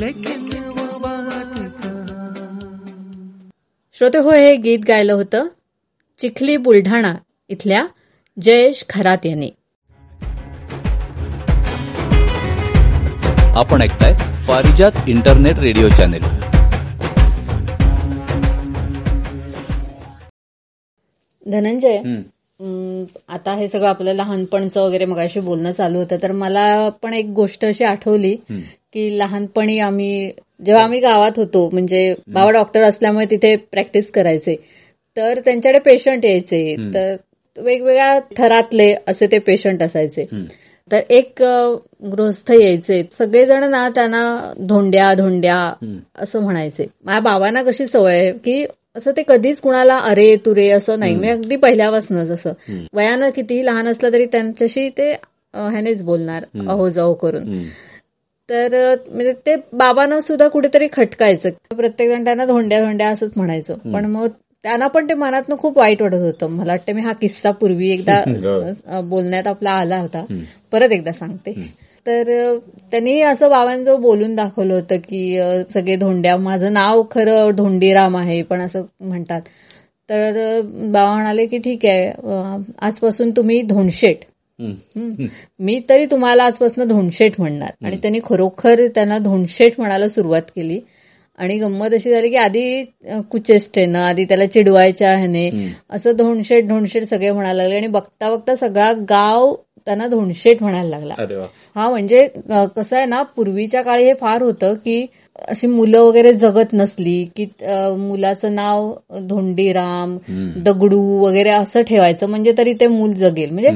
लेकिन वो श्रोते हो हे गीत गायलं होतं चिखली बुलढाणा इथल्या जयेश खरात यांनी. आपण ऐकताय Parijat internet radio channel. Dhananjay आता हे सगळं आपलं लहानपणचं वगैरे मगाशी बोलणं चालू होतं तर मला पण एक गोष्ट अशी आठवली की लहानपणी आम्ही जेव्हा आम्ही गावात होतो म्हणजे बाबा डॉक्टर असल्यामुळे तिथे प्रॅक्टिस करायचे तर त्यांच्याकडे पेशंट यायचे तर वेगवेगळ्या थरातले असे ते पेशंट असायचे. तर एक गृहस्थ यायचे. सगळेजण ना त्यांना धोंड्या धोंड्या असं म्हणायचे. माझ्या बाबांना कशी सवय आहे की असं ते कधीच कुणाला अरे तुरे असं नाही. म्हणजे अगदी पहिल्यापासूनच असं. वयानं कितीही लहान असलं तरी त्यांच्याशी ते ह्यानेच बोलणार. अहो जाओ करून. तर म्हणजे ते बाबांना सुद्धा कुठेतरी खटकायचं. प्रत्येक जण त्यांना धोंड्या धोंड्या असंच म्हणायचं. पण मग त्यांना पण ते मनातनं खूप वाईट वाटत होतं. मला वाटतं मी हा किस्सा पूर्वी एकदा अ, बोलण्यात आपला आला होता. परत एकदा सांगते. तर त्यांनी असं बाबांजवळ बोलून दाखवलं होतं की सगळे धोंड्या माझं नाव खरं धोंडीराम आहे पण असं म्हणतात. तर बाबा म्हणाले की ठीक आहे आजपासून तुम्ही धोंडशेट हं. मी तरी तुम्हाला आजपासून धोंडशेठ म्हणणार. आणि त्यांनी खरोखर त्यांना धोंडशेठ म्हणायला सुरुवात केली. आणि गंमत अशी झाली की आधी कुचेष्टेनं आधी त्याला चिडवायच्या ह्याने असं धोंडशेठ धोंडशेठ सगळे म्हणायला लागले. आणि बघता बघता सगळा गाव त्यांना धोंडशेठ म्हणायला लागला. हा म्हणजे कसं आहे ना पूर्वीच्या काळी हे फार होतं की अशी मुलं वगैरे जगत नसली की मुलाचं नाव धोंडीराम दगडू वगैरे असं ठेवायचं म्हणजे तरी ते मूल जगेल. म्हणजे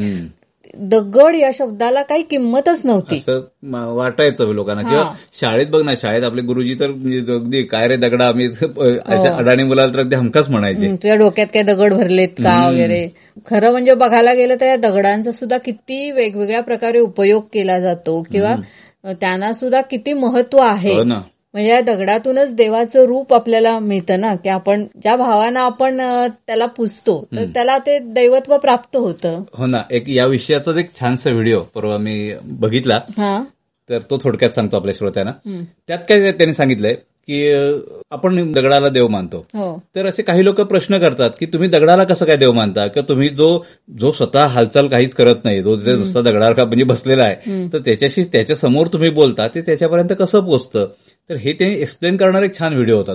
दगड या शब्दाला काही किंमतच नव्हती. असं वाटायचं लोकांना. किंवा शाळेत बघ ना शाळेत आपले गुरुजी तर म्हणजे अगदी काय रे दगडा आम्ही अशा अडाणी मुलाला तर अगदी हमखास म्हणायचे. हं, तुझ्या डोक्यात काय दगड भरलेत का वगैरे? खरं म्हणजे बघायला गेलं तर या दगडांचा सुद्धा किती वेगवेगळ्या प्रकारे उपयोग केला जातो किंवा त्यांना सुद्धा किती महत्त्व आहे. हो म्हणजे या दगडातूनच देवाचं रूप आपल्याला मिळतं ना की आपण ज्या भावानं आपण त्याला पुजतो तर त्याला ते दैवत्व प्राप्त होतं. हो ना एक या विषयाचाच एक छानसा व्हिडिओ परवा मी बघितला. तर तो थोडक्यात सांगतो आपल्या श्रोत्यांना. त्यात काय त्यांनी सांगितलंय की आपण दगडाला देव मानतो. हो. तर असे काही लोक प्रश्न करतात की तुम्ही दगडाला कसं काय देव मानता? किंवा तुम्ही जो जो स्वतः हालचाल काहीच करत नाही जो नुसता दगडावर का म्हणजे बसलेला आहे तर त्याच्याशी त्याच्यासमोर तुम्ही बोलता ते त्याच्यापर्यंत कसं पोचतं? तर हे त्यांनी एक्सप्लेन करणारा एक छान व्हिडिओ होता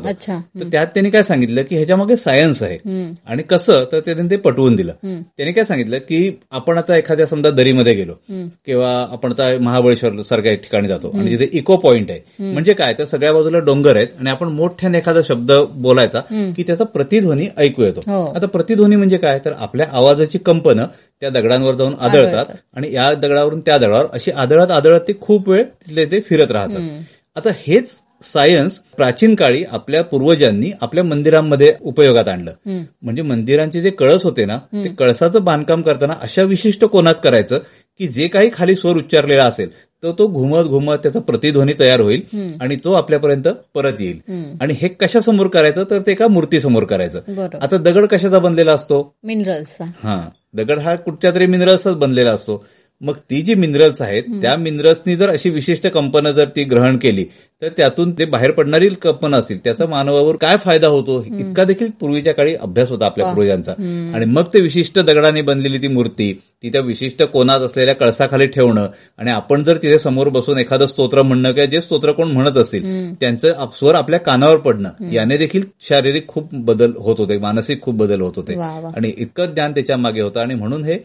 तर त्यात त्यांनी काय सांगितलं की ह्याच्यामागे सायन्स आहे. आणि कसं? तर ते त्यांनी ते पटवून दिलं. त्यांनी काय सांगितलं की आपण आता एखाद्या समजा दरीमध्ये गेलो. किंवा आपण आता महाबळेश्वर सारख्या ठिकाणी जातो. आणि तिथे इको पॉइंट आहे. म्हणजे काय? तर सगळ्या बाजूला डोंगर आहेत आणि आपण मोठ्याने एखादा शब्द बोलायचा की त्याचा प्रतिध्वनी ऐकू येतो. हो. आता प्रतिध्वनी म्हणजे काय? तर आपल्या आवाजाची कंपनं त्या दगडांवर जाऊन आदळतात आणि या दगडावरून त्या दगडावर अशी आदळत आदळत ते खूप वेळ तिथले ते फिरत राहतात. आता हेच सायन्स प्राचीन काळी आपल्या पूर्वजांनी आपल्या मंदिरांमध्ये उपयोगात आणलं. म्हणजे मंदिरांचे जे कळस होते ना ते कळसाचं बांधकाम करताना अशा विशिष्ट कोणात करायचं की जे काही खाली स्वर उच्चारलेला असेल तर तो घुमत घुमत त्याचा प्रतिध्वनी तयार होईल आणि तो आपल्यापर्यंत परत येईल. आणि हे कशासमोर करायचं? तर ते एका मूर्तीसमोर करायचं. आता दगड कशाचा बनलेला असतो? मिनरल्सचा हा. दगड हा कुठच्या तरी मिनरल्सच बनलेला असतो. मग ती जी मिनरल्स आहेत त्या मिनरल्सनी जर अशी विशिष्ट कंपनं जर ती ग्रहण केली तर त्यातून ते बाहेर पडणारी कंपनं असतील त्याचा मानवावर काय फायदा होतो? इतका देखील पूर्वीच्या काळी अभ्यास होता आपल्या पूर्वजांचा. आणि मग ते विशिष्ट दगडाने बनलेली ती मूर्ती ती त्या विशिष्ट कोणात असलेल्या कळसाखाली ठेवणं आणि आपण जर तिथे समोर बसून एखादं स्तोत्र म्हणणं किंवा जे स्तोत्र कोण म्हणत असतील त्यांचं आप- स्वर आपल्या कानावर पडणं याने देखील शारीरिक खूप बदल होत होते मानसिक खूप बदल होत होते. आणि इतकं ज्ञान त्याच्यामागे होतं आणि म्हणून हे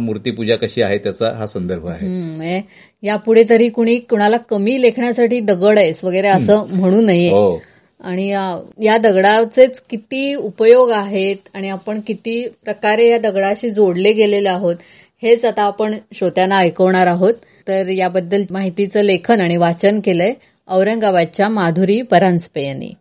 मूर्तीपूजा कशी आहे त्याचा हा संदर्भ आहे. म्हणजे यापुढे तरी कुणी कुणाला कमी लेखण्यासाठी दगड आहेस वगैरे असं म्हणू नये. हो. आणि या दगडाचेच किती उपयोग आहेत आणि आपण किती प्रकारे या दगडाशी जोडले गेलेले आहोत हेच आता आपण श्रोत्यांना ऐकवणार आहोत. तर याबद्दल माहितीचं लेखन आणि वाचन केलंय औरंगाबादच्या माधुरी परांजपे यांनी.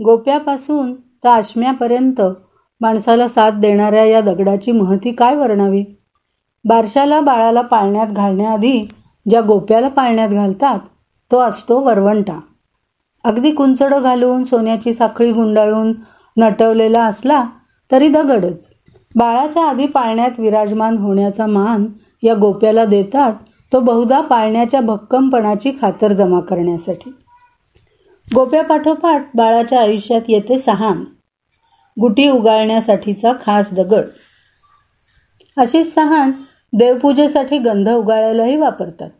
गोप्यापासून तर आश्म्यापर्यंत माणसाला साथ देणाऱ्या या दगडाची महती काय वर्णावी? बारशाला बाळाला पाळण्यात घालण्याआधी ज्या गोप्याला पाळण्यात घालतात तो असतो वरवंटा. अगदी कुंचडं घालून सोन्याची साखळी गुंडाळून नटवलेला असला तरी दगडच. बाळाच्या आधी पाळण्यात विराजमान होण्याचा मान या गोप्याला देतात तो बहुधा पाळण्याच्या भक्कमपणाची खातर जमा करण्यासाठी. गोप्यापाठोपाठ बाळाच्या आयुष्यात येते सहान गुटी उगाळण्यासाठीचा खास दगड. अशीच सहान देवपूजेसाठी गंध उगाळायलाही वापरतात.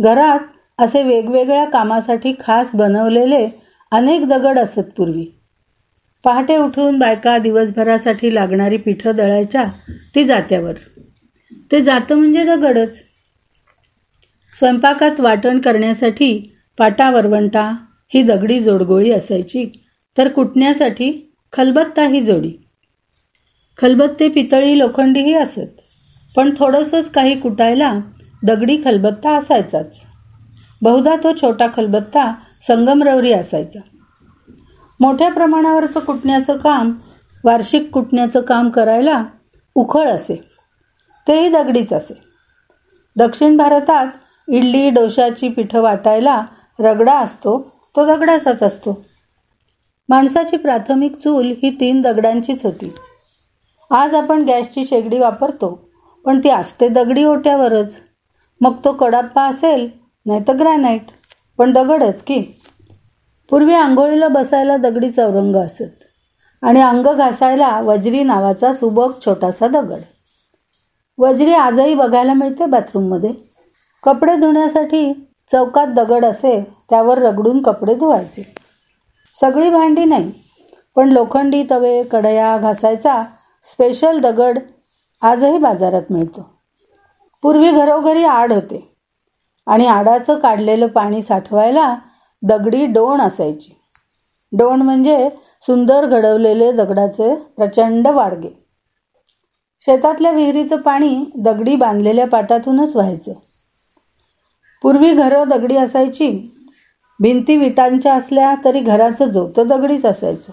घरात असे वेगवेगळ्या कामासाठी खास बनवलेले अनेक दगड असत पूर्वी. पहाटे उठून बायका दिवसभरासाठी लागणारी पिठं दळायच्या ती जात्यावर. ते जातं म्हणजे दगडच. स्वयंपाकात वाटण करण्यासाठी पाटा वरवंटा ही दगडी जोडगोळी असायची. तर कुटण्यासाठी खलबत्ता ही जोडी. खलबत्ते पितळी लोखंडीही असत पण थोडंसंच काही कुटायला दगडी खलबत्ता असायचाच. बहुधा तो छोटा खलबत्ता संगमरवरी असायचा. मोठ्या प्रमाणावरचं कुटण्याचं काम वार्षिक कुटण्याचं काम करायला उखळ असे. तेही दगडीच असे. दक्षिण भारतात इडली डोशाची पिठं वाटायला रगडा असतो तो दगडाचाच असतो. माणसाची प्राथमिक चूल ही तीन दगडांचीच होती. आज आपण गॅसची शेगडी वापरतो पण ती असते दगडी ओट्यावरच. मग तो कडाप्पा असेल नाही तर ग्रॅनाईट पण दगडच की. पूर्वी आंघोळीला बसायला दगडी चौरंग असत आणि अंग घासायला वज्री नावाचा सुबक छोटासा दगड. वज्री आजही बघायला मिळते बाथरूममध्ये कपडे धुण्यासाठी चौकात दगड असे त्यावर रगडून कपडे धुवायचे. सगळी भांडी नाही पण लोखंडी तवे कढया घासायचा स्पेशल दगड आजही बाजारात मिळतो. पूर्वी घरोघरी आड होते आणि आडाचं काढलेलं पाणी साठवायला दगडी डोण असायची. डोण म्हणजे सुंदर घडवलेले दगडाचे प्रचंड वाडगे. शेतातल्या विहिरीचं पाणी दगडी बांधलेल्या पाटातूनच व्हायचं. पूर्वी घरं दगडी असायची. भिंती विटांच्या असल्या तरी घराचं जोतं दगडीच असायचं.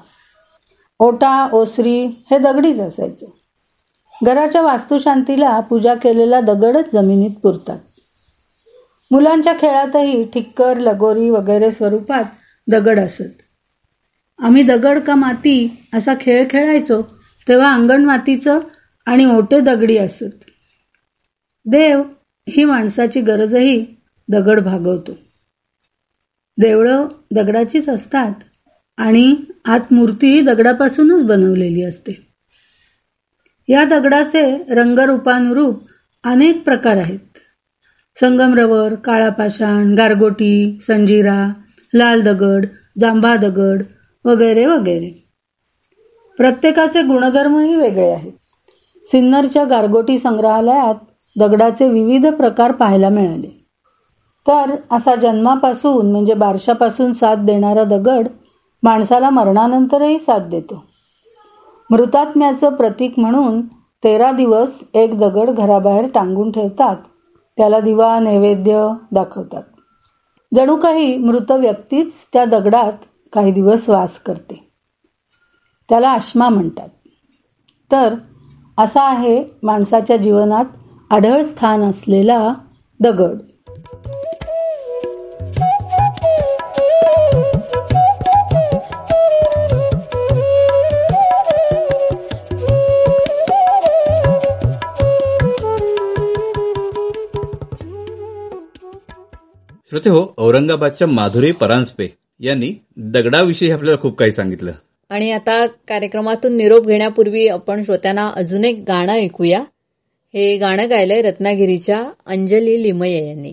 ओटा ओसरी हे दगडीच असायचं. घराच्या वास्तुशांतीला पूजा केलेला दगडच जमिनीत पुरतात. मुलांच्या खेळातही ठिक्कर लगोरी वगैरे स्वरूपात दगड असत. आम्ही दगड का माती असा खेळ खेळायचो तेव्हा अंगण मातीचं आणि ओटे दगडी असत. देव ही माणसाची गरजही दगड भागवतो. देवळं दगडाचीच असतात आणि आत मूर्तीही दगडापासूनच बनवलेली असते. या दगडाचे रंगरूपानुरूप अनेक प्रकार आहेत. संगमरवर काळापाषाण गारगोटी संजिरा लाल दगड जांभा दगड वगैरे वगैरे. प्रत्येकाचे गुणधर्मही वेगळे आहेत. सिन्नरच्या गारगोटी संग्रहालयात दगडाचे विविध प्रकार पाहायला मिळाले. तर असा जन्मापासून म्हणजे बारशापासून साथ देणारा दगड माणसाला मरणानंतरही साथ देतो. मृतात्म्याचं प्रतीक म्हणून तेरा दिवस एक दगड घराबाहेर टांगून ठेवतात. त्याला दिवा नैवेद्य दाखवतात. जणू काही मृत व्यक्तीच त्या दगडात काही दिवस वास करते. त्याला आश्मा म्हणतात. तर असा आहे माणसाच्या जीवनात आढळ स्थान असलेला दगड. श्रोते हो औरंगाबादच्या माधुरी परांजपे यांनी दगडाविषयी आपल्याला खूप काही सांगितलं. आणि आता कार्यक्रमातून निरोप घेण्यापूर्वी आपण श्रोत्यांना अजून एक गाणं ऐकूया. हे गाणं गायलंय रत्नागिरीच्या अंजली लिमये यांनी.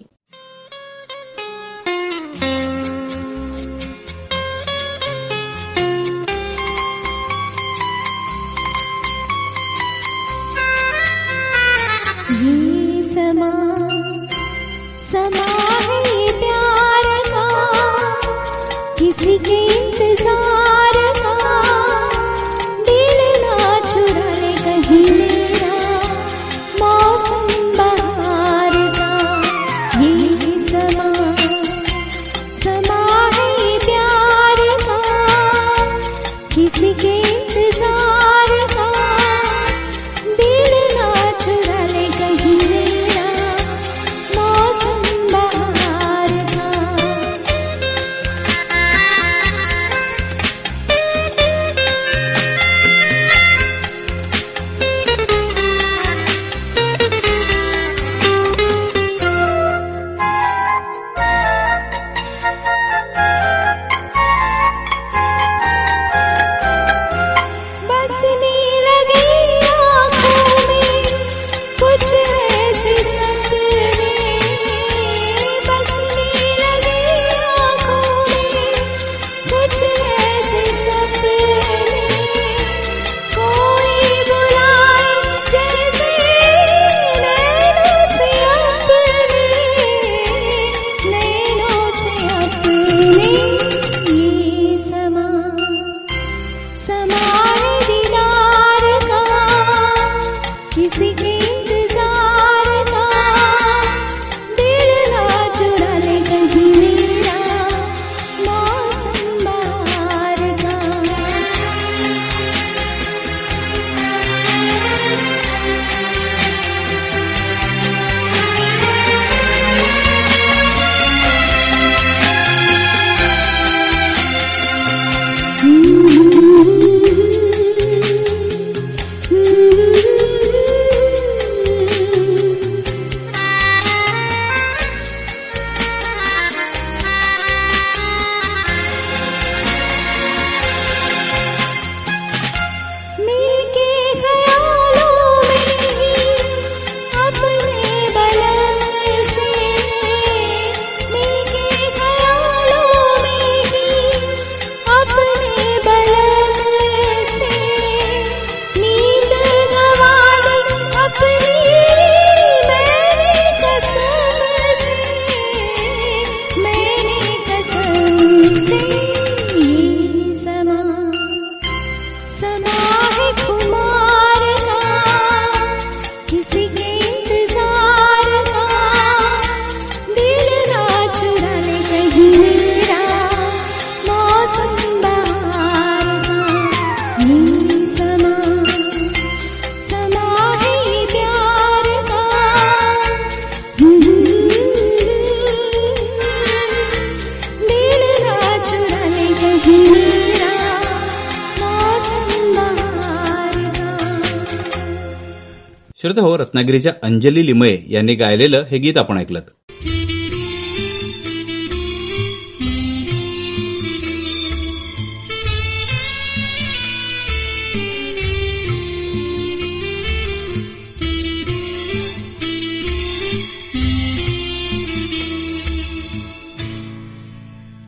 रत्नागिरीच्या अंजली लिमये यांनी गायलेलं हे गीत आपण ऐकलं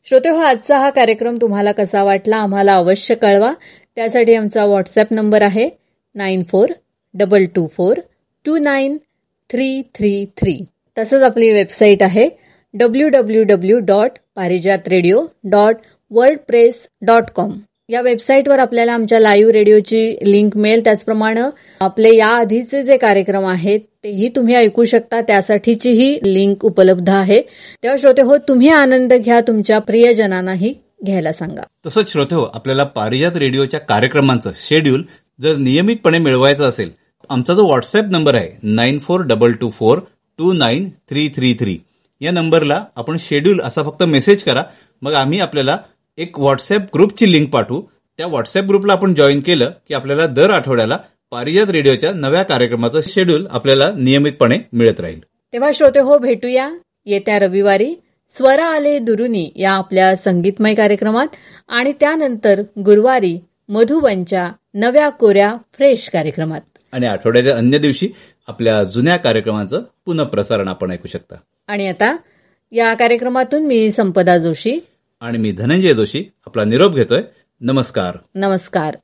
श्रोते हो आजचा हा कार्यक्रम तुम्हाला कसा वाटला आम्हाला अवश्य कळवा. त्यासाठी आमचा व्हॉट्सअप नंबर आहे nine four double two four two nine three three three तसंच आपली वेबसाईट आहे W W W dot Parijat radio dot WordPress dot com या वेबसाईटवर आपल्याला आमच्या लाईव्ह रेडिओची लिंक मिळेल. त्याचप्रमाणे आपले या आधीचे जे कार्यक्रम आहेत तेही तुम्ही ऐकू शकता. त्यासाठीचीही लिंक उपलब्ध आहे. तेव्हा श्रोते हो तुम्ही आनंद घ्या. तुमच्या प्रियजनांनाही घ्यायला सांगा. तसंच श्रोते हो आपल्याला पारिजात रेडिओच्या कार्यक्रमांचं शेड्यूल जर नियमितपणे मिळवायचं असेल आमचा जो व्हॉट्सअप नंबर आहे nine four double two four two nine three three three या नंबरला आपण शेड्यूल असा फक्त मेसेज करा. मग आम्ही आपल्याला एक व्हॉट्सअप ग्रुपची लिंक पाठवू. त्या व्हॉट्सअप ग्रुपला आपण जॉईन केलं की आपल्याला दर आठवड्याला पारिजात रेडिओच्या नव्या कार्यक्रमाचं शेड्यूल आपल्याला नियमितपणे मिळत राहील. तेव्हा श्रोते हो भेटूया. येत्या रविवारी स्वर आले दुरुनी या आपल्या संगीतमय कार्यक्रमात आणि त्यानंतर गुरुवारी मधुबनच्या नव्या कोऱ्या फ्रेश कार्यक्रमात. आणि आठवड्याच्या अन्य दिवशी आपल्या जुन्या कार्यक्रमाचं पुनःप्रसारण आपण ऐकू शकता. आणि आता या कार्यक्रमातून मी संपदा जोशी. आणि मी धनंजय जोशी आपला निरोप घेतोय. नमस्कार. नमस्कार.